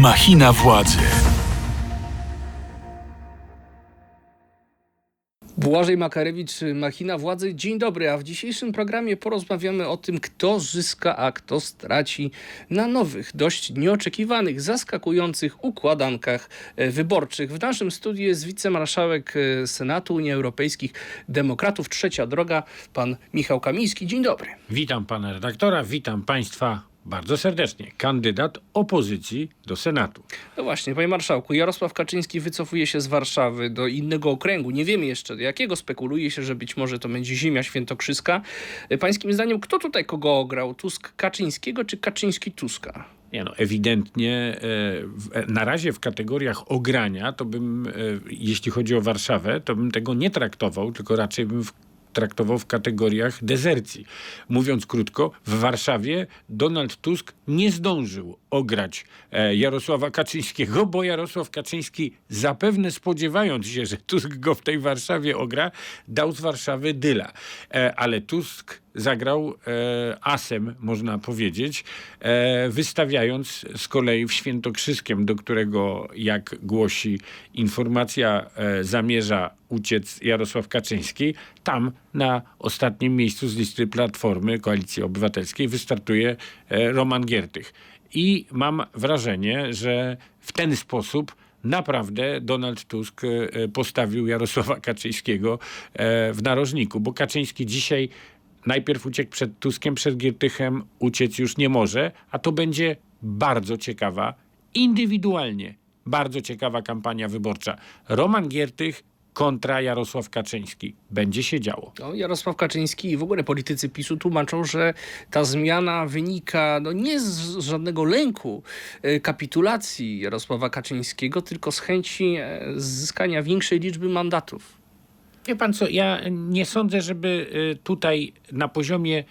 Machina władzy. Błażej Makarewicz, Machina Władzy. Dzień dobry, a w dzisiejszym programie porozmawiamy o tym, kto zyska, a kto straci na nowych, dość nieoczekiwanych, zaskakujących układankach e, wyborczych. W naszym studiu jest wicemarszałek e, Senatu Unii Europejskich Demokratów, Trzecia Droga, pan Michał Kamiński. Dzień dobry. Witam pana redaktora, witam państwa bardzo serdecznie. Kandydat opozycji do Senatu. No właśnie, panie marszałku, Jarosław Kaczyński wycofuje się z Warszawy do innego okręgu. Nie wiemy jeszcze do jakiego. Spekuluje się, że być może to będzie Ziemia Świętokrzyska. Pańskim zdaniem, kto tutaj kogo ograł? Tusk Kaczyńskiego czy Kaczyński Tuska? Nie no, ewidentnie e, e, na razie w kategoriach ogrania, to bym, e, jeśli chodzi o Warszawę, to bym tego nie traktował, tylko raczej bym w, traktował w kategoriach dezercji. Mówiąc krótko, w Warszawie Donald Tusk nie zdążył ograć e, Jarosława Kaczyńskiego, bo Jarosław Kaczyński zapewne spodziewając się, że Tusk go w tej Warszawie ogra, dał z Warszawy dyla. E, ale Tusk zagrał e, asem, można powiedzieć, e, wystawiając z kolei w Świętokrzyskiem, do którego, jak głosi informacja, e, zamierza uciec Jarosław Kaczyński, tam na ostatnim miejscu z listy Platformy Koalicji Obywatelskiej wystartuje e, Roman Giertych. I mam wrażenie, że w ten sposób naprawdę Donald Tusk e, postawił Jarosława Kaczyńskiego e, w narożniku, bo Kaczyński dzisiaj najpierw uciekł przed Tuskiem, przed Giertychem, uciec już nie może, a to będzie bardzo ciekawa, indywidualnie bardzo ciekawa kampania wyborcza. Roman Giertych kontra Jarosław Kaczyński. Będzie się działo. No, Jarosław Kaczyński i w ogóle politycy PiSu tłumaczą, że ta zmiana wynika no, nie z żadnego lęku e, kapitulacji Jarosława Kaczyńskiego, tylko z chęci e, zyskania większej liczby mandatów. Wie pan co, ja nie sądzę, żeby y, tutaj na poziomie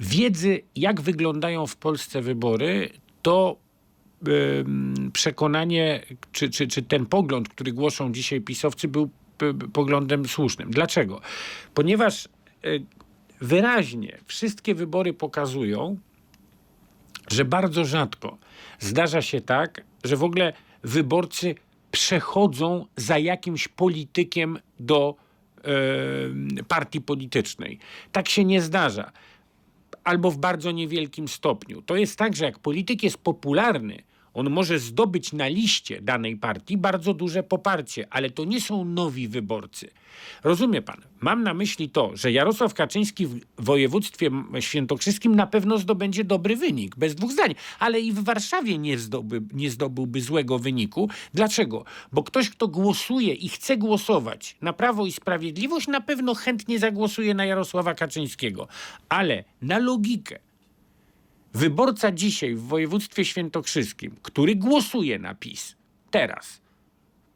wiedzy, jak wyglądają w Polsce wybory, to przekonanie, czy, czy, czy ten pogląd, który głoszą dzisiaj pisowcy, był poglądem słusznym. Dlaczego? Ponieważ y, wyraźnie wszystkie wybory pokazują, że bardzo rzadko zdarza się tak, że w ogóle wyborcy przechodzą za jakimś politykiem do partii politycznej. Tak się nie zdarza. Albo w bardzo niewielkim stopniu. To jest tak, że jak polityk jest popularny, on może zdobyć na liście danej partii bardzo duże poparcie, ale to nie są nowi wyborcy. Rozumie pan? Mam na myśli to, że Jarosław Kaczyński w województwie świętokrzyskim na pewno zdobędzie dobry wynik, bez dwóch zdań, ale i w Warszawie nie, zdoby, nie zdobyłby złego wyniku. Dlaczego? Bo ktoś, kto głosuje i chce głosować na Prawo i Sprawiedliwość, na pewno chętnie zagłosuje na Jarosława Kaczyńskiego, ale na logikę wyborca dzisiaj w województwie świętokrzyskim, który głosuje na PiS teraz,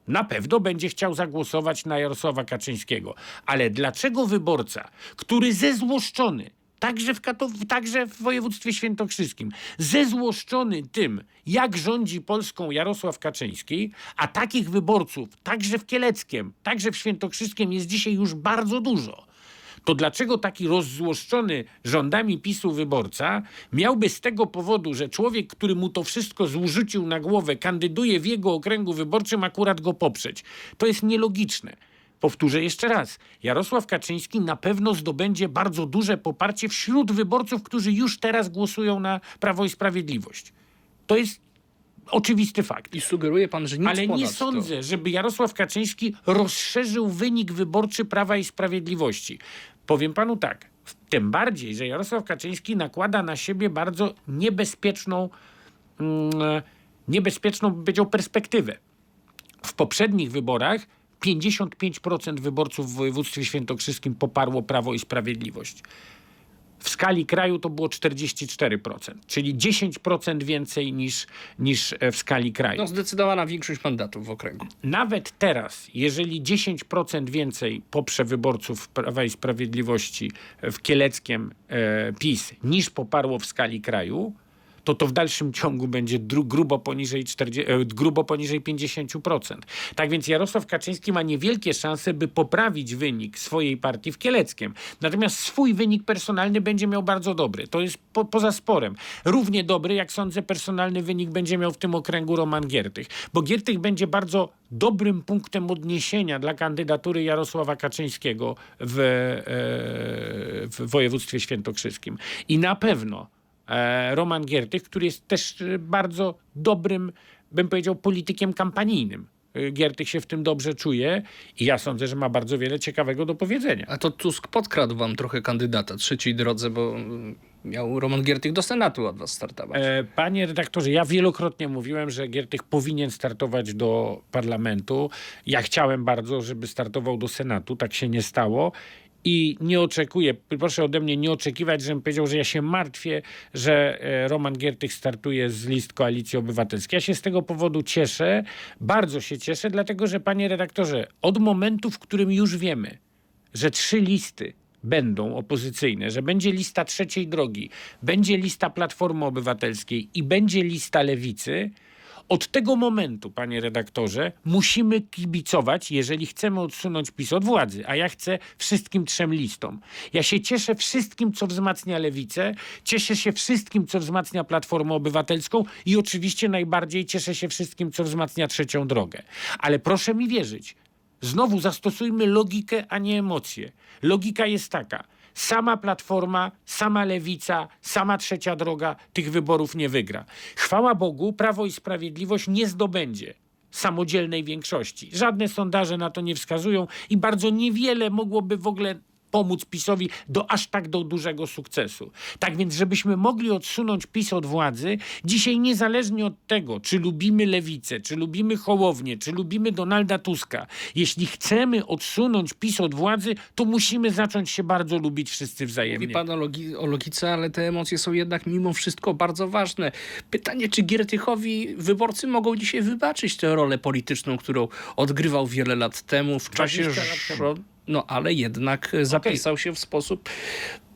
na pewno będzie chciał zagłosować na Jarosława Kaczyńskiego. Ale dlaczego wyborca, który zezłoszczony, także w, Katow- także w województwie świętokrzyskim, zezłoszczony tym, jak rządzi Polską Jarosław Kaczyński, a takich wyborców także w Kieleckiem, także w Świętokrzyskiem jest dzisiaj już bardzo dużo to dlaczego taki rozzłoszczony rządami PiSu wyborca miałby z tego powodu, że człowiek, który mu to wszystko zrzucił na głowę, kandyduje w jego okręgu wyborczym, akurat go poprzeć? To jest nielogiczne. Powtórzę jeszcze raz. Jarosław Kaczyński na pewno zdobędzie bardzo duże poparcie wśród wyborców, którzy już teraz głosują na Prawo i Sprawiedliwość. To jest oczywisty fakt. I sugeruje pan, że nic Ale nie sądzę, żeby Jarosław Kaczyński rozszerzył wynik wyborczy Prawa i Sprawiedliwości. Powiem panu tak, tym bardziej, że Jarosław Kaczyński nakłada na siebie bardzo niebezpieczną, mm, niebezpieczną, bym powiedział, perspektywę. W poprzednich wyborach 55% wyborców w województwie świętokrzyskim poparło Prawo i Sprawiedliwość. W skali kraju to było 44%, czyli 10% więcej niż, niż e, w skali kraju. No, zdecydowana większość mandatów w okręgu. Nawet teraz, jeżeli 10% więcej poprze wyborców Prawa i Sprawiedliwości w Kieleckiem e, PiS niż poparło w skali kraju, to to w dalszym ciągu będzie grubo, poniżej 40, e, grubo poniżej 50%. Tak więc Jarosław Kaczyński ma niewielkie szanse, by poprawić wynik swojej partii w Kieleckiem. Natomiast swój wynik personalny będzie miał bardzo dobry. To jest po, poza sporem. Równie dobry, jak sądzę, personalny wynik będzie miał w tym okręgu Roman Giertych. Bo Giertych będzie bardzo dobrym punktem odniesienia dla kandydatury Jarosława Kaczyńskiego w, e, w województwie świętokrzyskim. I na pewno Roman Giertych, który jest też e, bardzo dobrym, bym powiedział, politykiem kampanijnym. E, Giertych się w tym dobrze czuje i ja sądzę, że ma bardzo wiele ciekawego do powiedzenia. A to Tusk podkradł wam trochę kandydata trzeciej drodze, bo mm, miał Roman Giertych do Senatu od was startować. E, Panie redaktorze, ja wielokrotnie mówiłem, że Giertych powinien startować do parlamentu. Ja chciałem bardzo, żeby startował do Senatu, tak się nie stało. I nie oczekuję, proszę ode mnie nie oczekiwać, żebym powiedział, że ja się martwię, że e, Roman Giertych startuje z list Koalicji Obywatelskiej. Ja się z tego powodu cieszę, bardzo się cieszę, dlatego że, panie redaktorze, od momentu, w którym już wiemy, że trzy listy będą opozycyjne, że będzie lista trzeciej drogi, będzie lista Platformy Obywatelskiej i będzie lista Lewicy, od tego momentu, panie redaktorze, musimy kibicować, jeżeli chcemy odsunąć PiS od władzy. A ja chcę wszystkim trzem listom. Ja się cieszę wszystkim, co wzmacnia lewicę, cieszę się wszystkim, co wzmacnia Platformę Obywatelską i oczywiście najbardziej cieszę się wszystkim, co wzmacnia trzecią drogę. Ale proszę mi wierzyć, Znowu zastosujmy logikę, a nie emocje. Logika jest taka. Sama platforma, sama lewica, sama trzecia droga tych wyborów nie wygra. Chwała Bogu, Prawo i Sprawiedliwość nie zdobędzie samodzielnej większości. Żadne sondaże na to nie wskazują i bardzo niewiele mogłoby w ogóle pomóc PiSowi do aż tak do dużego sukcesu. Tak więc, żebyśmy mogli odsunąć PiS od władzy, dzisiaj niezależnie od tego, czy lubimy lewicę, czy lubimy Hołownię, czy lubimy Donalda Tuska, jeśli chcemy odsunąć PiS od władzy, to musimy zacząć się bardzo lubić wszyscy wzajemnie. Mówi pan o, logi- o logice, ale te emocje są jednak mimo wszystko bardzo ważne. Pytanie, czy Giertychowi wyborcy mogą dzisiaj wybaczyć tę rolę polityczną, którą odgrywał wiele lat temu w czasie 20 lat temu. rząd- No ale jednak zapisał się w sposób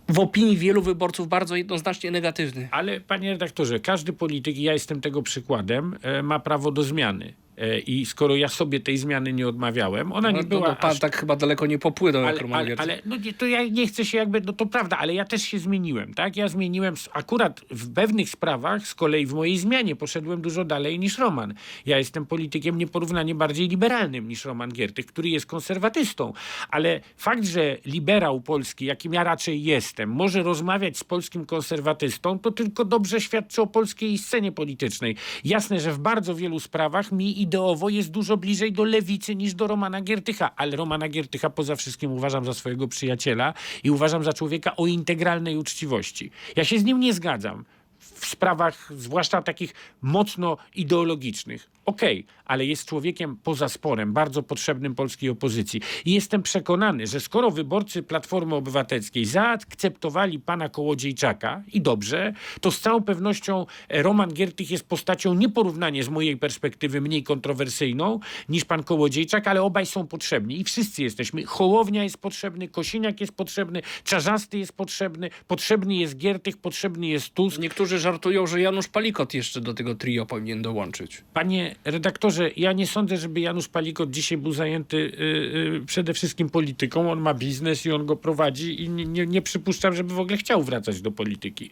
w opinii wielu wyborców bardzo jednoznacznie negatywny. Ale panie redaktorze, każdy polityk, i ja jestem tego przykładem, e, ma prawo do zmiany. E, I skoro ja sobie tej zmiany nie odmawiałem, ona nie No, była no, pan aż tak chyba daleko nie popłynął jak ale, Roman ale, ale no to ja nie chcę się jakby, no to prawda, ale ja też się zmieniłem, tak? Ja zmieniłem, akurat w pewnych sprawach z kolei w mojej zmianie poszedłem dużo dalej niż Roman. Ja jestem politykiem nieporównanie bardziej liberalnym niż Roman Giertych, który jest konserwatystą, ale fakt, że liberał polski, jakim ja raczej jestem, może rozmawiać z polskim konserwatystą, to tylko dobrze świadczy o polskiej scenie politycznej. Jasne, że w bardzo wielu sprawach mi ideowo jest dużo bliżej do lewicy niż do Romana Giertycha, ale Romana Giertycha poza wszystkim uważam za swojego przyjaciela i uważam za człowieka o integralnej uczciwości. Ja się z nim nie zgadzam w sprawach, zwłaszcza takich mocno ideologicznych. Okej, ale jest człowiekiem poza sporem, bardzo potrzebnym polskiej opozycji. I jestem przekonany, że skoro wyborcy Platformy Obywatelskiej zaakceptowali pana Kołodziejczaka i dobrze, to z całą pewnością e, Roman Giertych jest postacią nieporównanie z mojej perspektywy mniej kontrowersyjną niż pan Kołodziejczak, ale obaj są potrzebni i wszyscy jesteśmy. Hołownia jest potrzebny, Kosiniak jest potrzebny, Czarzasty jest potrzebny, potrzebny jest Giertych, potrzebny jest Tusk. Niektórzy żartują, że Janusz Palikot jeszcze do tego trio powinien dołączyć. Panie redaktorze, ja nie sądzę, żeby Janusz Palikot dzisiaj był zajęty y, y, przede wszystkim polityką. On ma biznes i on go prowadzi i nie, nie, przypuszczam, żeby w ogóle chciał wracać do polityki.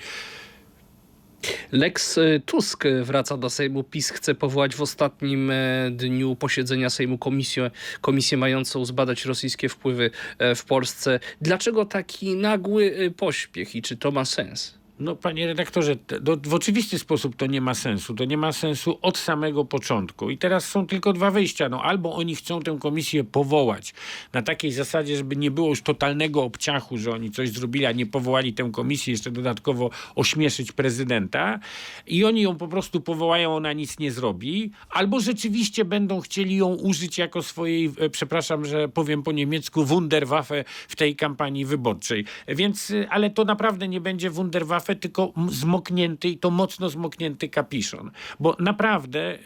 Lex e, Tusk wraca do Sejmu. PiS chce powołać w ostatnim e, dniu posiedzenia Sejmu komisję, komisję mającą zbadać rosyjskie wpływy e, w Polsce. Dlaczego taki nagły e, pośpiech i czy to ma sens? No, panie redaktorze, t- do, w oczywisty sposób to nie ma sensu. To nie ma sensu od samego początku. I teraz są tylko dwa wyjścia. No, albo oni chcą tę komisję powołać na takiej zasadzie, żeby nie było już totalnego obciachu, że oni coś zrobili, a nie powołali tę komisję, jeszcze dodatkowo ośmieszyć prezydenta. I oni ją po prostu powołają, ona nic nie zrobi. Albo rzeczywiście będą chcieli ją użyć jako swojej, e, przepraszam, że powiem po niemiecku, Wunderwaffe w tej kampanii wyborczej. Więc, y, ale to naprawdę nie będzie Wunderwaffe, tylko m- zmoknięty i to mocno zmoknięty kapiszon. Bo naprawdę e, e,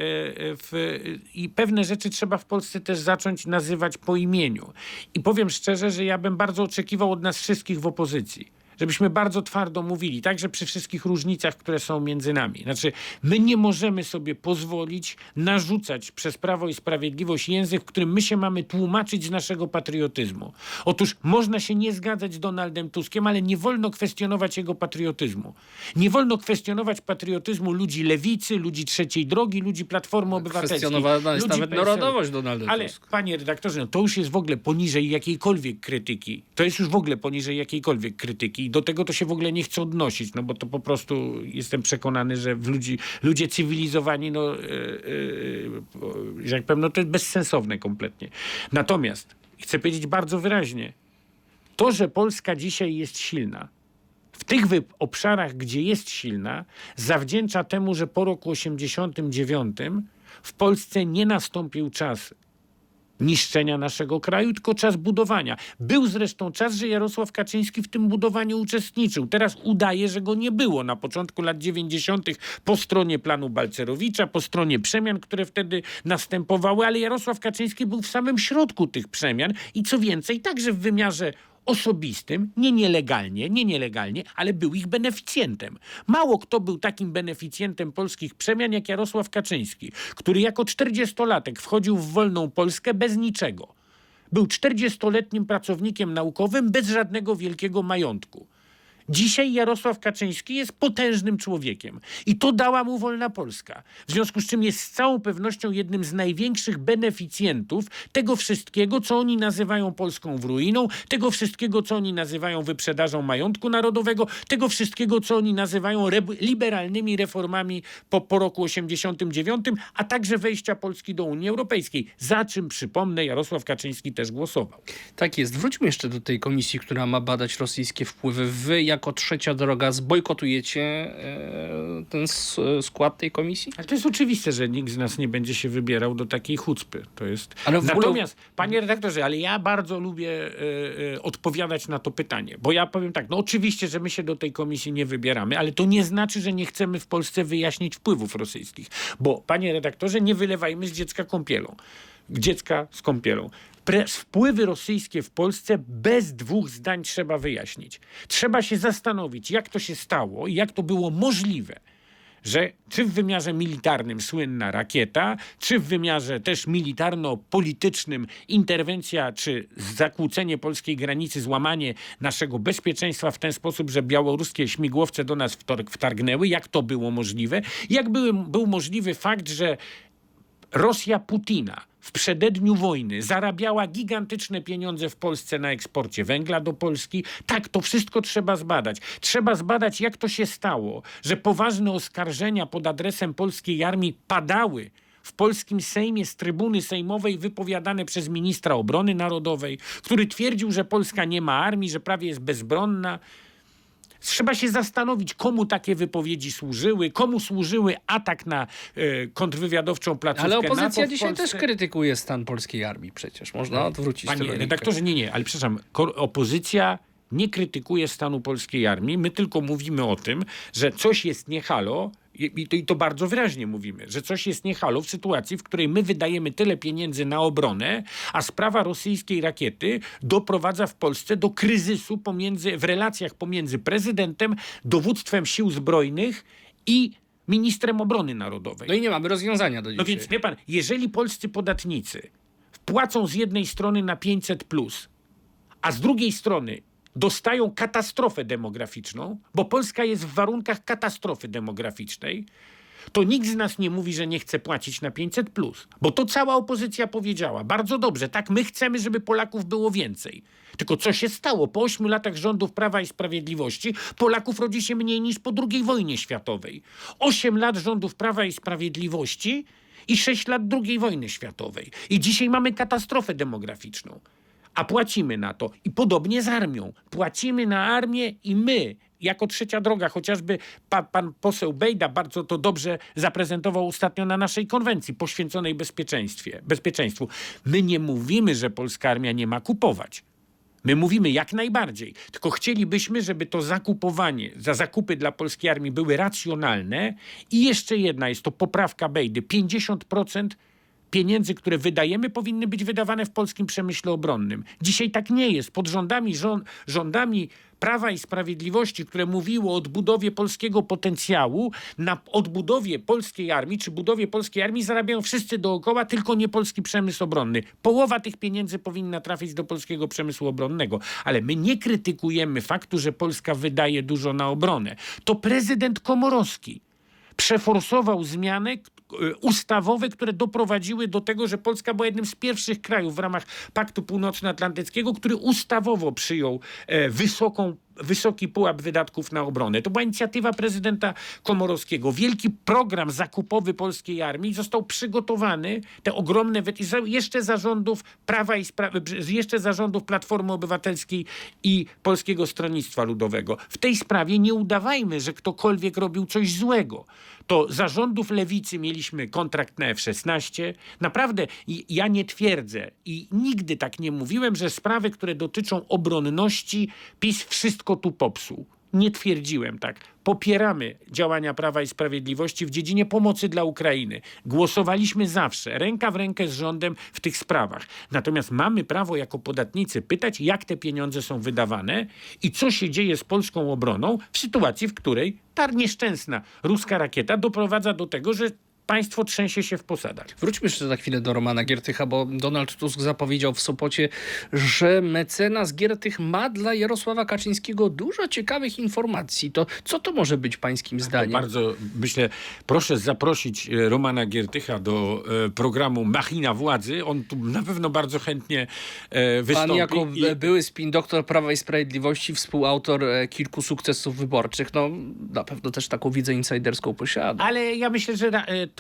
w, i pewne rzeczy trzeba w Polsce też zacząć nazywać po imieniu. I powiem szczerze, że ja bym bardzo oczekiwał od nas wszystkich w opozycji żebyśmy bardzo twardo mówili, także przy wszystkich różnicach, które są między nami. Znaczy, my nie możemy sobie pozwolić narzucać przez Prawo i Sprawiedliwość język, w którym my się mamy tłumaczyć z naszego patriotyzmu. Otóż można się nie zgadzać z Donaldem Tuskiem, ale nie wolno kwestionować jego patriotyzmu. Nie wolno kwestionować patriotyzmu ludzi lewicy, ludzi trzeciej drogi, ludzi Platformy Obywatelskiej. Kwestionowana jest nawet PSL. narodowość Donalda Ale panie redaktorze, no to już jest w ogóle poniżej jakiejkolwiek krytyki. To jest już w ogóle poniżej jakiejkolwiek krytyki do tego to się w ogóle nie chcę odnosić, no bo to po prostu jestem przekonany, że w ludzi, ludzie cywilizowani, no, e, e, jak powiem, no to jest bezsensowne kompletnie. Natomiast chcę powiedzieć bardzo wyraźnie, to, że Polska dzisiaj jest silna, w tych obszarach, gdzie jest silna, zawdzięcza temu, że po roku 89 w Polsce nie nastąpił czas niszczenia naszego kraju, tylko czas budowania. Był zresztą czas, że Jarosław Kaczyński w tym budowaniu uczestniczył. Teraz udaje, że go nie było. Na początku lat 90. po stronie planu Balcerowicza, po stronie przemian, które wtedy następowały, ale Jarosław Kaczyński był w samym środku tych przemian i co więcej, także w wymiarze osobistym, nie nielegalnie, nie nielegalnie, ale był ich beneficjentem. Mało kto był takim beneficjentem polskich przemian jak Jarosław Kaczyński, który jako 40-latek wchodził w wolną Polskę bez niczego. Był 40-letnim pracownikiem naukowym bez żadnego wielkiego majątku. Dzisiaj Jarosław Kaczyński jest potężnym człowiekiem i to dała mu wolna Polska. W związku z czym jest z całą pewnością jednym z największych beneficjentów tego wszystkiego, co oni nazywają Polską w ruiną, tego wszystkiego, co oni nazywają wyprzedażą majątku narodowego, tego wszystkiego, co oni nazywają liberalnymi reformami po, po roku 89, a także wejścia Polski do Unii Europejskiej, za czym, przypomnę, Jarosław Kaczyński też głosował. Tak jest. Wróćmy jeszcze do tej komisji, która ma badać rosyjskie wpływy. Wy jako trzecia droga zbojkotujecie e, ten skład tej komisji? Ale to jest oczywiste, że nikt z nas nie będzie się wybierał do takiej chucpy. To jest... Ale w ogóle- Natomiast, panie redaktorze, ale ja bardzo lubię e, odpowiadać na to pytanie. Bo ja powiem tak, no oczywiście, że my się do tej komisji nie wybieramy, ale to nie znaczy, że nie chcemy w Polsce wyjaśnić wpływów rosyjskich. Bo, panie redaktorze, nie wylewajmy z dziecka kąpielą. Dziecka z kąpielą. Wpływy rosyjskie w Polsce bez dwóch zdań trzeba wyjaśnić. Trzeba się zastanowić, jak to się stało i jak to było możliwe że czy w wymiarze militarnym słynna rakieta, czy w wymiarze też militarno-politycznym interwencja, czy zakłócenie polskiej granicy, złamanie naszego bezpieczeństwa w ten sposób, że białoruskie śmigłowce do nas wtargnęły, jak to było możliwe, jak były, był możliwy fakt, że Rosja Putina w przededniu wojny zarabiała gigantyczne pieniądze w Polsce na eksporcie węgla do Polski. Tak, to wszystko trzeba zbadać. Trzeba zbadać, jak to się stało, że poważne oskarżenia pod adresem polskiej armii padały w polskim Sejmie z trybuny sejmowej wypowiadane przez ministra obrony narodowej, który twierdził, że Polska nie ma armii, że prawie jest bezbronna. Trzeba się zastanowić, komu takie wypowiedzi służyły, komu służyły atak na e, kontrwywiadowczą placówkę Ale opozycja NATO dzisiaj też krytykuje stan polskiej armii przecież. Można odwrócić tę Panie logikę. redaktorze, nie, nie, ale przepraszam, opozycja nie krytykuje stanu polskiej armii, my tylko mówimy o tym, że coś jest nie halo i, to, i to bardzo wyraźnie mówimy, że coś jest nie halo w sytuacji, w której my wydajemy tyle pieniędzy na obronę, a sprawa rosyjskiej rakiety doprowadza w Polsce do kryzysu pomiędzy, w relacjach pomiędzy prezydentem, dowództwem sił zbrojnych i ministrem obrony narodowej. No i nie mamy rozwiązania do No dzisiaj. więc wie pan, jeżeli polscy podatnicy wpłacą z jednej strony na 500, plus, a z drugiej strony dostają katastrofę demograficzną, bo Polska jest w warunkach katastrofy demograficznej, to nikt z nas nie mówi, że nie chce płacić na 500, plus, bo to cała opozycja powiedziała. Bardzo dobrze, tak, my chcemy, żeby Polaków było więcej. Tylko co się stało? Po ośmiu latach rządów Prawa i Sprawiedliwości Polaków rodzi się mniej niż po II wojnie światowej. Osiem lat rządów Prawa i Sprawiedliwości i sześć lat II wojny światowej. I dzisiaj mamy katastrofę demograficzną. A płacimy na to. I podobnie z armią. Płacimy na armię i my, jako trzecia droga, chociażby pa, pan poseł Bejda bardzo to dobrze zaprezentował ostatnio na naszej konwencji poświęconej bezpieczeństwie, bezpieczeństwu. My nie mówimy, że polska armia nie ma kupować. My mówimy jak najbardziej, tylko chcielibyśmy, żeby to zakupowanie, za zakupy dla polskiej armii były racjonalne i jeszcze jedna jest to poprawka Bejdy. 50% pieniędzy, które wydajemy, powinny być wydawane w polskim przemyśle obronnym. Dzisiaj tak nie jest. Pod rządami, rząd, rządami Prawa i Sprawiedliwości, które mówiło o odbudowie polskiego potencjału, na odbudowie polskiej armii, czy budowie polskiej armii zarabiają wszyscy dookoła, tylko nie polski przemysł obronny. Połowa tych pieniędzy powinna trafić do polskiego przemysłu obronnego. Ale my nie krytykujemy faktu, że Polska wydaje dużo na obronę. To prezydent Komorowski przeforsował zmiany e, ustawowe, które doprowadziły do tego, że Polska była jednym z pierwszych krajów w ramach Paktu Północnoatlantyckiego, który ustawowo przyjął e, wysoką wysoki pułap wydatków na obronę. To była inicjatywa prezydenta Komorowskiego. Wielki program zakupowy polskiej armii został przygotowany, te ogromne, jeszcze zarządów Prawa i Spra- jeszcze zarządów Platformy Obywatelskiej i Polskiego Stronnictwa Ludowego. W tej sprawie nie udawajmy, że ktokolwiek robił coś złego. To zarządów lewicy mieliśmy kontrakt na F-16. Naprawdę ja nie twierdzę i nigdy tak nie mówiłem, że sprawy, które dotyczą obronności, PiS wszystko tu popsuł. Nie twierdziłem tak. Popieramy działania Prawa i Sprawiedliwości w dziedzinie pomocy dla Ukrainy. Głosowaliśmy zawsze, ręka w rękę z rządem w tych sprawach. Natomiast mamy prawo jako podatnicy pytać, jak te pieniądze są wydawane i co się dzieje z polską obroną w sytuacji, w której ta nieszczęsna ruska rakieta doprowadza do tego, że państwo trzęsie się w posadach. Wróćmy jeszcze na chwilę do Romana Giertycha, bo Donald Tusk zapowiedział w Sopocie, że mecenas Giertych ma dla Jarosława Kaczyńskiego dużo ciekawych informacji. To co to może być pańskim zdaniem? Bardzo myślę, proszę zaprosić e, Romana Giertycha do e, programu Machina Władzy. On tu na pewno bardzo chętnie e, Pan wystąpi. jako I- były spin doktor Prawa i Sprawiedliwości, współautor kilku sukcesów wyborczych, no na pewno też taką wiedzę insiderską posiada. Ale ja myślę, że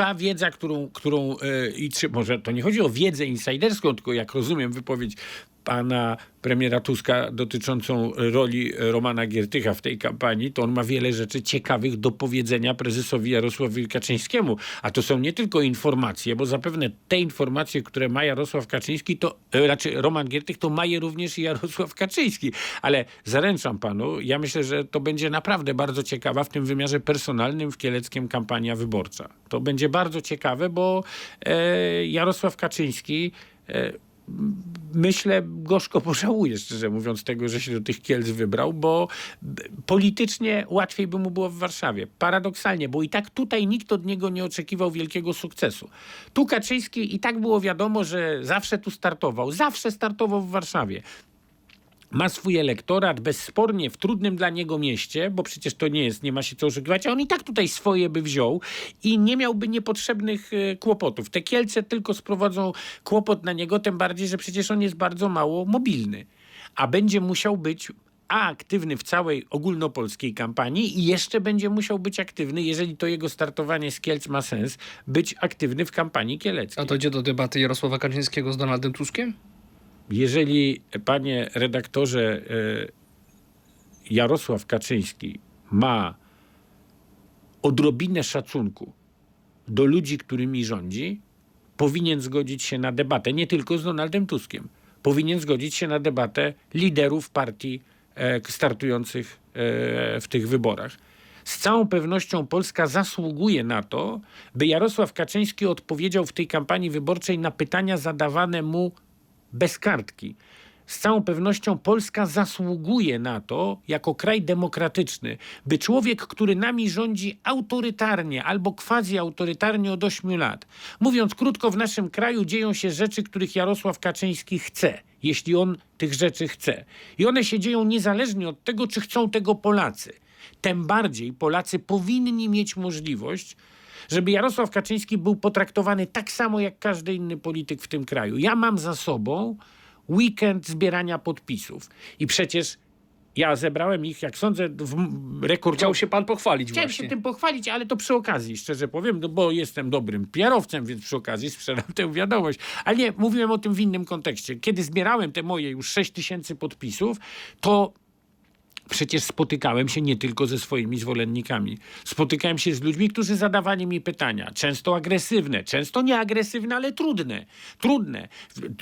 ta wiedza, którą, którą e, i czy, może to nie chodzi o wiedzę insiderską, tylko jak rozumiem wypowiedź pana premiera Tuska dotyczącą roli Romana Giertycha w tej kampanii, to on ma wiele rzeczy ciekawych do powiedzenia prezesowi Jarosławowi Kaczyńskiemu. A to są nie tylko informacje, bo zapewne te informacje, które ma Jarosław Kaczyński, to e, raczej Roman Giertych, to ma je również i Jarosław Kaczyński. Ale zaręczam panu, ja myślę, że to będzie naprawdę bardzo ciekawa w tym wymiarze personalnym w Kieleckiem kampania wyborcza. To będzie bardzo ciekawe, bo e, Jarosław Kaczyński e, myślę, gorzko pożałuje, szczerze mówiąc, tego, że się do tych Kielc wybrał, bo politycznie łatwiej by mu było w Warszawie. Paradoksalnie, bo i tak tutaj nikt od niego nie oczekiwał wielkiego sukcesu. Tu Kaczyński i tak było wiadomo, że zawsze tu startował. Zawsze startował w Warszawie ma swój elektorat bezspornie w trudnym dla niego mieście, bo przecież to nie jest, nie ma się co oszukiwać, a on i tak tutaj swoje by wziął i nie miałby niepotrzebnych e, kłopotów. Te Kielce tylko sprowadzą kłopot na niego, tym bardziej, że przecież on jest bardzo mało mobilny, a będzie musiał być a aktywny w całej ogólnopolskiej kampanii i jeszcze będzie musiał być aktywny, jeżeli to jego startowanie z Kielc ma sens, być aktywny w kampanii kieleckiej. A dojdzie do debaty Jarosława Kaczyńskiego z Donaldem Tuskiem? Jeżeli, panie redaktorze, e, Jarosław Kaczyński ma odrobinę szacunku do ludzi, którymi rządzi, powinien zgodzić się na debatę nie tylko z Donaldem Tuskiem. Powinien zgodzić się na debatę liderów partii e, startujących e, w tych wyborach. Z całą pewnością Polska zasługuje na to, by Jarosław Kaczyński odpowiedział w tej kampanii wyborczej na pytania zadawane mu bez kartki. Z całą pewnością Polska zasługuje na to, jako kraj demokratyczny, by człowiek, który nami rządzi autorytarnie albo quasi-autorytarnie od 8 lat. Mówiąc krótko, w naszym kraju dzieją się rzeczy, których Jarosław Kaczyński chce, jeśli on tych rzeczy chce. I one się dzieją niezależnie od tego, czy chcą tego Polacy. Tym bardziej Polacy powinni mieć możliwość, żeby Jarosław Kaczyński był potraktowany tak samo jak każdy inny polityk w tym kraju. Ja mam za sobą weekend zbierania podpisów i przecież ja zebrałem ich, jak sądzę, w rekord. Chciał się pan pochwalić Chciałem właśnie. się tym pochwalić, ale to przy okazji, szczerze powiem, no bo jestem dobrym PR-owcem, więc przy okazji sprzedam tę wiadomość. Ale nie, mówiłem o tym w innym kontekście. Kiedy zbierałem te moje już 6 tysięcy podpisów, to przecież spotykałem się nie tylko ze swoimi zwolennikami. Spotykałem się z ludźmi, którzy zadawali mi pytania, często agresywne, często nieagresywne, ale trudne. Trudne,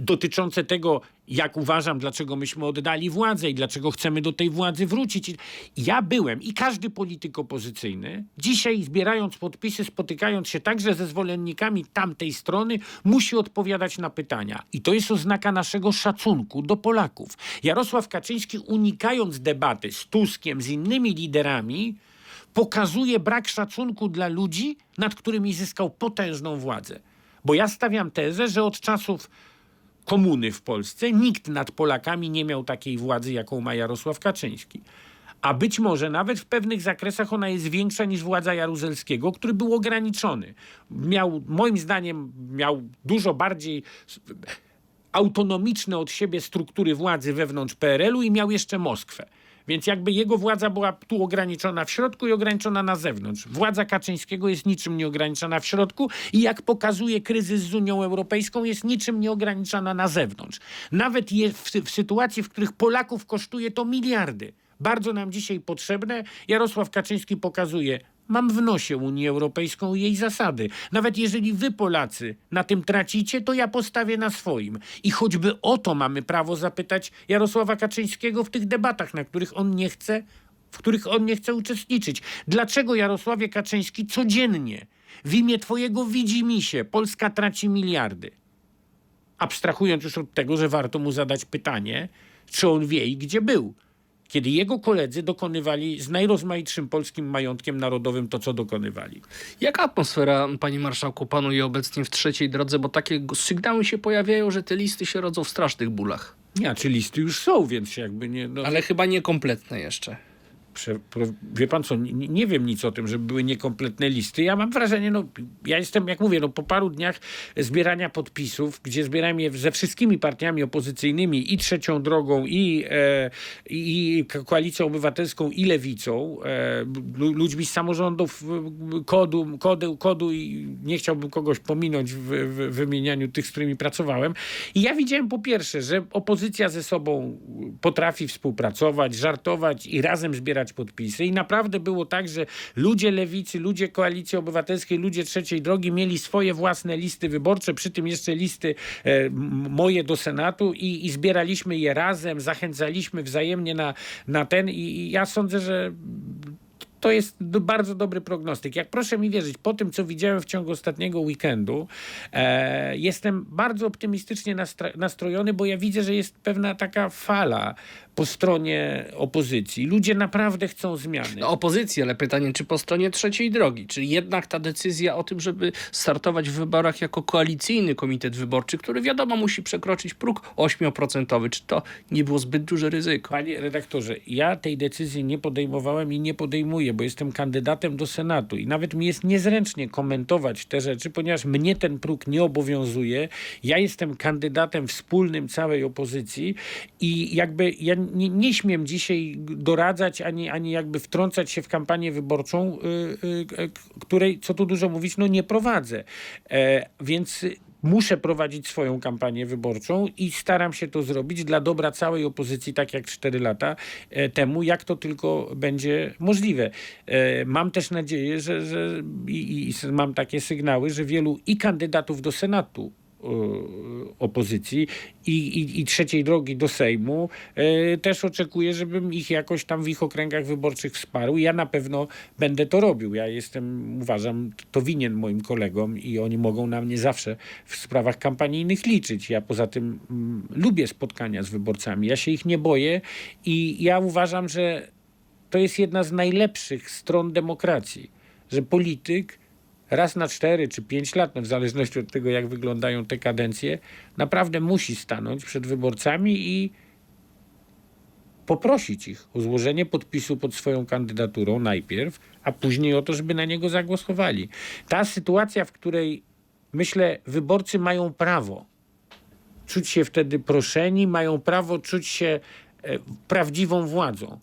dotyczące tego, jak uważam, dlaczego myśmy oddali władzę i dlaczego chcemy do tej władzy wrócić. Ja byłem i każdy polityk opozycyjny, dzisiaj zbierając podpisy, spotykając się także ze zwolennikami tamtej strony, musi odpowiadać na pytania. I to jest oznaka naszego szacunku do Polaków. Jarosław Kaczyński, unikając debaty z Tuskiem, z innymi liderami, pokazuje brak szacunku dla ludzi, nad którymi zyskał potężną władzę. Bo ja stawiam tezę, że od czasów komuny w Polsce nikt nad Polakami nie miał takiej władzy, jaką ma Jarosław Kaczyński. A być może nawet w pewnych zakresach ona jest większa niż władza Jaruzelskiego, który był ograniczony. Miał, moim zdaniem, miał dużo bardziej autonomiczne od siebie struktury władzy wewnątrz PRL-u i miał jeszcze Moskwę. Więc jakby jego władza była tu ograniczona w środku i ograniczona na zewnątrz. Władza Kaczyńskiego jest niczym nieograniczona w środku i jak pokazuje kryzys z Unią Europejską, jest niczym nieograniczona na zewnątrz. Nawet w, w sytuacji, w których Polaków kosztuje to miliardy. Bardzo nam dzisiaj potrzebne. Jarosław Kaczyński pokazuje, mam w nosie Unię Europejską i jej zasady. Nawet jeżeli wy, Polacy, na tym tracicie, to ja postawię na swoim. I choćby o to mamy prawo zapytać Jarosława Kaczyńskiego w tych debatach, na których on nie chce, w których on nie chce uczestniczyć. Dlaczego Jarosławie Kaczyński codziennie w imię twojego widzimisię Polska traci miliardy? Abstrahując już od tego, że warto mu zadać pytanie, czy on wie i gdzie był kiedy jego koledzy dokonywali z najrozmaitszym polskim majątkiem narodowym to, co dokonywali. Jaka atmosfera, panie marszałku, panuje obecnie w trzeciej drodze? Bo takie sygnały się pojawiają, że te listy się rodzą w strasznych bólach. Nie, czy listy już są, więc jakby nie... No, Ale chyba niekompletne jeszcze. Prze, wie pan co, nie, nie wiem nic o tym, żeby były niekompletne listy. Ja mam wrażenie, no ja jestem, jak mówię, no po paru dniach zbierania podpisów, gdzie zbierałem je ze wszystkimi partiami opozycyjnymi i Trzecią Drogą, i, e, i Ko- Koalicją Obywatelską, i Lewicą, e, lu- ludźmi z samorządów kodu, kodu, kodu i nie chciałbym kogoś pominąć w, w wymienianiu tych, z którymi pracowałem. I ja widziałem po pierwsze, że opozycja ze sobą potrafi współpracować, żartować i razem zbierać podpisy. I naprawdę było tak, że ludzie lewicy, ludzie koalicji obywatelskiej, ludzie trzeciej drogi mieli swoje własne listy wyborcze, przy tym jeszcze listy e, moje do Senatu i, i zbieraliśmy je razem, zachęcaliśmy wzajemnie na, na ten. I, I ja sądzę, że to jest bardzo dobry prognostyk. Jak proszę mi wierzyć, po tym, co widziałem w ciągu ostatniego weekendu, e, jestem bardzo optymistycznie nastrojony, bo ja widzę, że jest pewna taka fala po stronie opozycji. Ludzie naprawdę chcą zmiany. No, opozycja, ale pytanie, czy po stronie trzeciej drogi? Czy jednak ta decyzja o tym, żeby startować w wyborach jako koalicyjny komitet wyborczy, który wiadomo musi przekroczyć próg 8%, czy to nie było zbyt duże ryzyko? Panie redaktorze, ja tej decyzji nie podejmowałem i nie podejmuję, bo jestem kandydatem do Senatu i nawet mi jest niezręcznie komentować te rzeczy, ponieważ mnie ten próg nie obowiązuje. Ja jestem kandydatem wspólnym całej opozycji i jakby ja nie, nie śmiem dzisiaj doradzać ani, ani jakby wtrącać się w kampanię wyborczą, y, y, której, co tu dużo mówić, no nie prowadzę. E, więc muszę prowadzić swoją kampanię wyborczą i staram się to zrobić dla dobra całej opozycji, tak jak 4 lata e, temu, jak to tylko będzie możliwe. E, Mam też nadzieję, że, że i, i mam takie sygnały, że wielu i kandydatów do Senatu opozycji i, i, i trzeciej drogi do Sejmu e, też oczekuję, żebym ich jakoś tam w ich okręgach wyborczych wsparł. Ja na pewno będę to robił. Ja jestem, uważam, to winien moim kolegom i oni mogą na mnie zawsze w sprawach kampanijnych liczyć. Ja poza tym mm, lubię spotkania z wyborcami. Ja się ich nie boję i ja uważam, że to jest jedna z najlepszych stron demokracji, że polityk raz na cztery czy pięć lat, no w zależności od tego, jak wyglądają te kadencje, naprawdę musi stanąć przed wyborcami i poprosić ich o złożenie podpisu pod swoją kandydaturą najpierw, a później o to, żeby na niego zagłosowali. Ta sytuacja, w której myślę, wyborcy mają prawo czuć się wtedy proszeni, mają prawo czuć się e, prawdziwą władzą.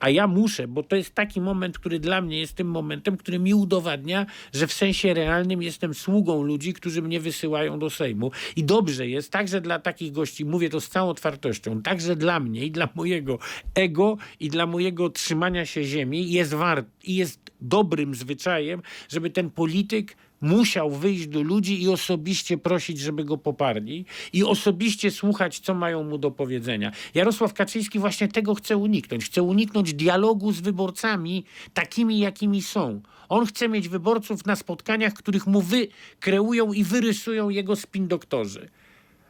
A ja muszę, bo to jest taki moment, który dla mnie jest tym momentem, który mi udowadnia, że w sensie realnym jestem sługą ludzi, którzy mnie wysyłają do Sejmu. I dobrze jest, także dla takich gości, mówię to z całą otwartością, także dla mnie i dla mojego ego i dla mojego trzymania się ziemi jest wart i jest dobrym zwyczajem, żeby ten polityk musiał wyjść do ludzi i osobiście prosić, żeby go poparli i osobiście słuchać, co mają mu do powiedzenia. Jarosław Kaczyński właśnie tego chce uniknąć. Chce uniknąć dialogu z wyborcami takimi, jakimi są. On chce mieć wyborców na spotkaniach, których mu wykreują i wyrysują jego spin doktorzy.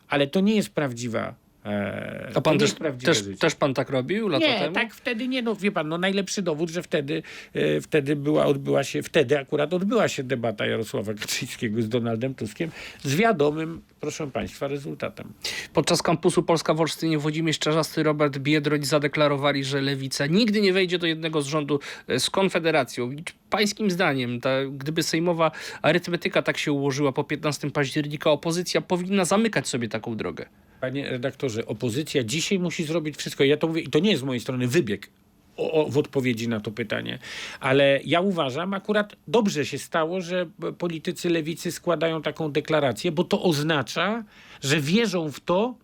Ale to nie jest prawdziwa. E, A to pan też, też, życie. też pan tak robił lata Nie, temu? tak wtedy nie, no wie pan, no najlepszy dowód, że wtedy, e, wtedy była, odbyła się, wtedy akurat odbyła się debata Jarosława Kaczyńskiego z Donaldem Tuskiem z wiadomym, proszę państwa, rezultatem. Podczas kampusu Polska w Olsztynie Włodzimierz Czarzasty, Robert Biedroń zadeklarowali, że Lewica nigdy nie wejdzie do jednego z rządu e, z Konfederacją. Pańskim zdaniem, ta, gdyby sejmowa arytmetyka tak się ułożyła po 15 października, opozycja powinna zamykać sobie taką drogę. Panie redaktorze, opozycja dzisiaj musi zrobić wszystko. Ja to mówię i to nie jest z mojej strony wybieg o, o, w odpowiedzi na to pytanie, ale ja uważam akurat dobrze się stało, że politycy lewicy składają taką deklarację, bo to oznacza, że wierzą w to,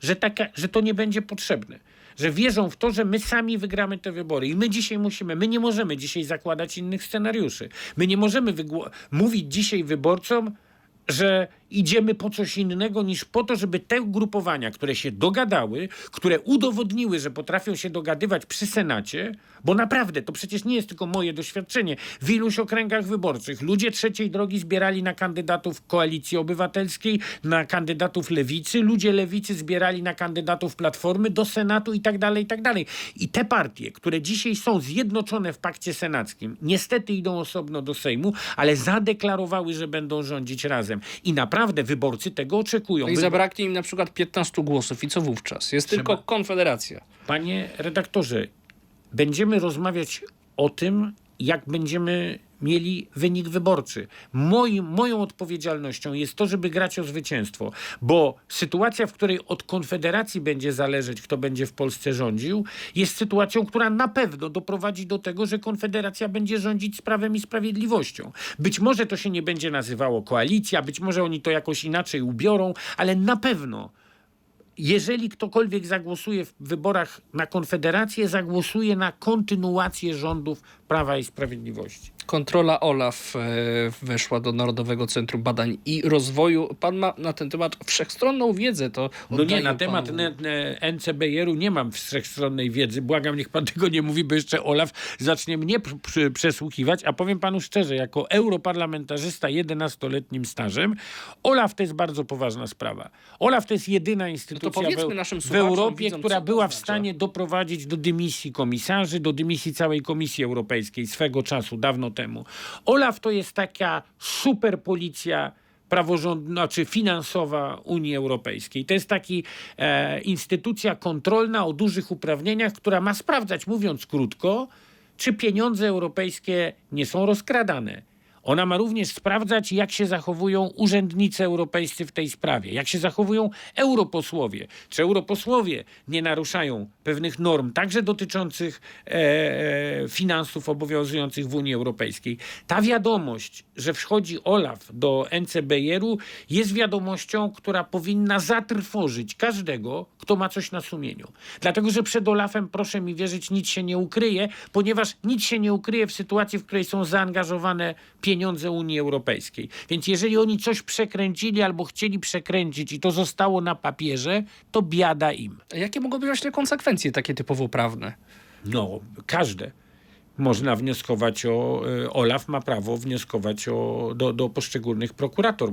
że, taka, że to nie będzie potrzebne. Że wierzą w to, że my sami wygramy te wybory. I my dzisiaj musimy, my nie możemy dzisiaj zakładać innych scenariuszy. My nie możemy mówić dzisiaj wyborcom, że idziemy po coś innego niż po to, żeby te ugrupowania, które się dogadały, które udowodniły, że potrafią się dogadywać przy Senacie, bo naprawdę to przecież nie jest tylko moje doświadczenie. W iluś okręgach wyborczych ludzie trzeciej drogi zbierali na kandydatów Koalicji Obywatelskiej, na kandydatów Lewicy, ludzie Lewicy zbierali na kandydatów Platformy do Senatu i tak dalej, i tak dalej. I te partie, które dzisiaj są zjednoczone w pakcie senackim, niestety idą osobno do Sejmu, ale zadeklarowały, że będą rządzić razem. I naprawdę wyborcy tego oczekują. No i zabraknie im na przykład 15 głosów. I co wówczas? Jest Trzeba- tylko Konfederacja. Panie redaktorze, będziemy rozmawiać o tym, jak będziemy mieli wynik wyborczy. Moim, moją odpowiedzialnością jest to, żeby grać o zwycięstwo, bo sytuacja, w której od Konfederacji będzie zależeć, kto będzie w Polsce rządził, jest sytuacją, która na pewno doprowadzi do tego, że Konfederacja będzie rządzić z prawem i sprawiedliwością. Być może to się nie będzie nazywało koalicja, być może oni to jakoś inaczej ubiorą, ale na pewno jeżeli ktokolwiek zagłosuje w wyborach na Konfederację, zagłosuje na kontynuację rządów Prawa i Sprawiedliwości. Kontrola OLAF e, weszła do Narodowego Centrum Badań i Rozwoju. Pan ma na ten temat wszechstronną wiedzę. To No nie, na temat panu. ne- ne- NCBR-u nie mam wszechstronnej wiedzy. Błagam, niech pan tego nie mówi, bo jeszcze Olaf zacznie mnie pr- pr- przesłuchiwać. A powiem panu szczerze, jako europarlamentarzysta 11-letnim stażem, Olaf to jest bardzo poważna sprawa. Olaf to jest jedyna instytucja w, No Eu- naszym w Europie, widzom, która była w stanie doprowadzić do dymisji komisarzy, do dymisji całej Komisji Europejskiej swego czasu, dawno temu. Olaf to jest taka super policja praworządna czy finansowa Unii Europejskiej. To jest taki e, instytucja kontrolna o dużych uprawnieniach, która ma sprawdzać, mówiąc krótko, czy pieniądze europejskie nie są rozkradane. Ona ma również sprawdzać, jak się zachowują urzędnicy europejscy w tej sprawie, jak się zachowują europosłowie. Czy europosłowie nie naruszają pewnych norm, także dotyczących e, e, finansów obowiązujących w Unii Europejskiej. Ta wiadomość, że wchodzi OLAF do NCBR-u, jest wiadomością, która powinna zatrwożyć każdego, kto ma coś na sumieniu. Dlatego, że przed OLAF-em, proszę mi wierzyć, nic się nie ukryje, ponieważ nic się nie ukryje w sytuacji, w której są zaangażowane pieniądze Unii Europejskiej. Więc jeżeli oni coś przekręcili albo chcieli przekręcić i to zostało na papierze, to biada im. A Jakie mogą być właśnie konsekwencje takie typowo prawne? No, każde. Można wnioskować o, e, Olaf ma prawo wnioskować o, do, do poszczególnych prokurator,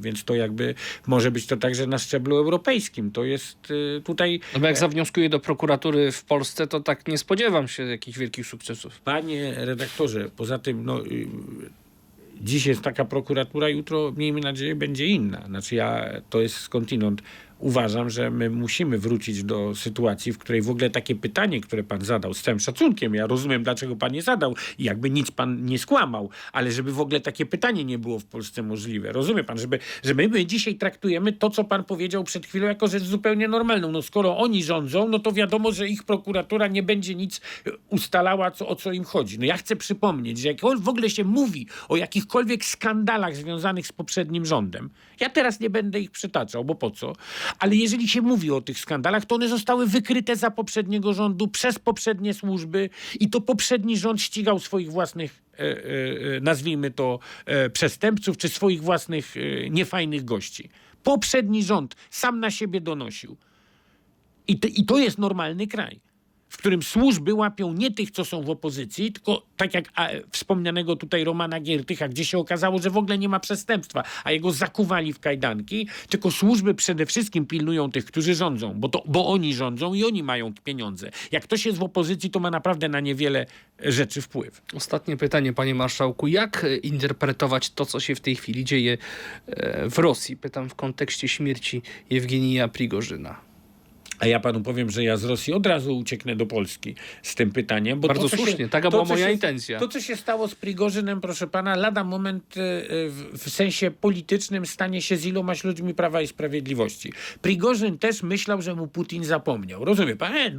więc to jakby może być to także na szczeblu europejskim. To jest e, tutaj No bo jak zawnioskuje do prokuratury w Polsce, to tak nie spodziewam się jakichś wielkich sukcesów. Panie redaktorze, poza tym, no, y, dziś jest taka prokuratura, jutro, miejmy nadzieję, będzie inna. Znaczy ja, to jest skądinąd, uważam, że my musimy wrócić do sytuacji, w której w ogóle takie pytanie, które pan zadał, z całym szacunkiem, ja rozumiem, dlaczego pan je zadał i jakby nic pan nie skłamał, ale żeby w ogóle takie pytanie nie było w Polsce możliwe. Rozumie pan, żeby, że my, my dzisiaj traktujemy to, co pan powiedział przed chwilą, jako rzecz zupełnie normalną. No skoro oni rządzą, no to wiadomo, że ich prokuratura nie będzie nic ustalała, co, o co im chodzi. No ja chcę przypomnieć, że jak on w ogóle się mówi o jakichkolwiek skandalach związanych z poprzednim rządem, ja teraz nie będę ich przytaczał, bo po co? Ale jeżeli się mówi o tych skandalach, to one zostały wykryte za poprzedniego rządu, przez poprzednie służby i to poprzedni rząd ścigał swoich własnych, e, e, e, nazwijmy to, przestępców, czy swoich własnych niefajnych gości. Poprzedni rząd sam na siebie donosił. I to jest normalny kraj, w którym służby łapią nie tych, co są w opozycji, tylko tak jak wspomnianego tutaj Romana Giertycha, gdzie się okazało, że w ogóle nie ma przestępstwa, a jego zakuwali w kajdanki, tylko służby przede wszystkim pilnują tych, którzy rządzą, bo, to, bo oni rządzą i oni mają pieniądze. Jak ktoś jest w opozycji, to ma naprawdę na niewiele rzeczy wpływ. Ostatnie pytanie, panie marszałku. Jak e, interpretować to, co się w tej chwili dzieje e, w Rosji? Pytam w kontekście śmierci Jewgenija Prigorzyna. A ja panu powiem, że ja z Rosji od razu ucieknę do Polski z tym pytaniem. Bo Bardzo to, słusznie, się, taka to, była co moja się, intencja. To, co się stało z Prigorzynem, proszę pana, lada moment e, w, w sensie politycznym stanie się z ilomaś ludźmi Prawa i Sprawiedliwości. Prigorzyn też myślał, że mu Putin zapomniał. Rozumie pan? E,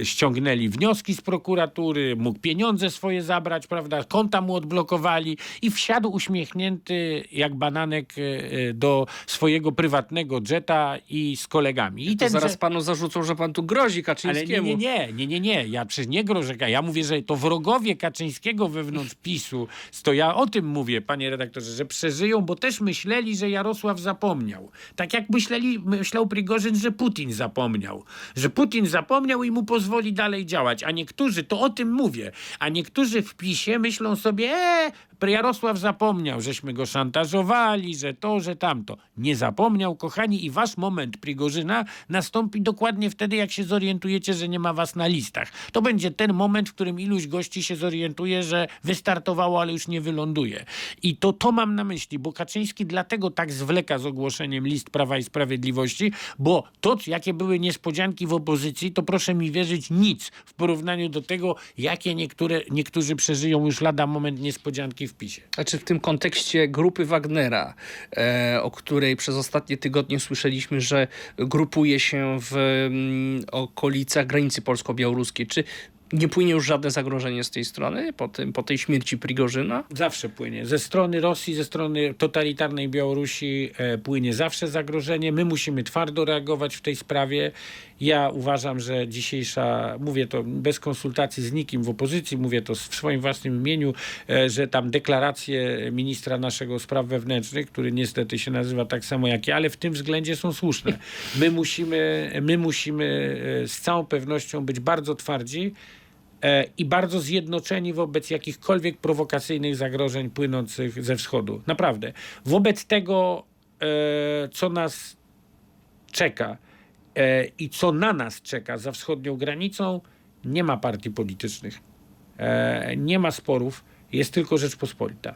e, ściągnęli wnioski z prokuratury, mógł pieniądze swoje zabrać, prawda? Konta mu odblokowali i wsiadł uśmiechnięty jak bananek e, do swojego prywatnego jetta i z kolegami. I To zaraz jet- panu zarzucą, że pan tu grozi ale nie, Kaczyńskiemu. nie, nie, nie, nie, nie. Ja przecież nie grożę. Ja mówię, że to wrogowie Kaczyńskiego wewnątrz PiSu, to ja o tym mówię, panie redaktorze, że przeżyją, bo też myśleli, że Jarosław zapomniał. Tak jak myśleli, myślał Prigorzyn, że Putin zapomniał. Że Putin zapomniał i mu pozwoli dalej działać. A niektórzy, to o tym mówię, a niektórzy w PiSie myślą sobie, e, Jarosław zapomniał, żeśmy go szantażowali, że to, że tamto. Nie zapomniał, kochani, i wasz moment Prigorzyna nastąpi dokładnie wtedy, jak się zorientujecie, że nie ma was na listach. To będzie ten moment, w którym iluś gości się zorientuje, że wystartowało, ale już nie wyląduje. I to to mam na myśli, bo Kaczyński dlatego tak zwleka z ogłoszeniem list Prawa i Sprawiedliwości, bo to, jakie były niespodzianki w opozycji, to proszę mi wierzyć, nic w porównaniu do tego, jakie niektóre, niektórzy przeżyją już lada moment niespodzianki w PiSie. Znaczy w tym kontekście grupy Wagnera, e, o której przez ostatnie tygodnie słyszeliśmy, że grupuje się w mm, okolicach granicy polsko-białoruskiej. Czy nie płynie już żadne zagrożenie z tej strony po, tym, po tej śmierci Prigorzyna? Zawsze płynie. Ze strony Rosji, ze strony totalitarnej Białorusi e, płynie zawsze zagrożenie. My musimy twardo reagować w tej sprawie. Ja uważam, że dzisiejsza, mówię to bez konsultacji z nikim w opozycji, mówię to w swoim własnym imieniu, e, że tam deklaracje ministra naszego spraw wewnętrznych, który niestety się nazywa tak samo jak ja, ale w tym względzie są słuszne. My musimy, my musimy e, z całą pewnością być bardzo twardzi i bardzo zjednoczeni wobec jakichkolwiek prowokacyjnych zagrożeń płynących ze wschodu. Naprawdę. Wobec tego, e, co nas czeka e, i co na nas czeka za wschodnią granicą, nie ma partii politycznych, e, nie ma sporów, jest tylko Rzeczpospolita.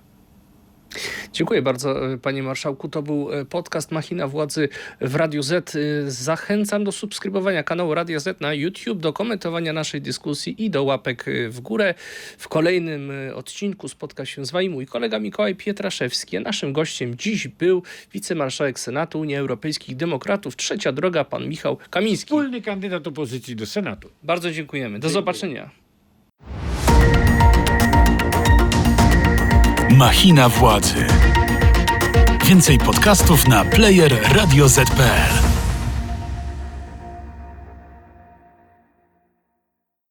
Dziękuję bardzo, e, panie marszałku. To był e, podcast Machina Władzy w Radiu Z. E, Zachęcam do subskrybowania kanału Radia Z na YouTube, do komentowania naszej dyskusji i do łapek w górę. W kolejnym odcinku spotka się z wami mój kolega Mikołaj Pietraszewski. A naszym gościem dziś był wicemarszałek Senatu Unii Europejskich Demokratów, trzecia droga, pan Michał Kamiński. Wspólny kandydat opozycji do Senatu. Bardzo dziękujemy. Do Dziękuję. zobaczenia. Machina władzy. Więcej podcastów na player radioz.pl.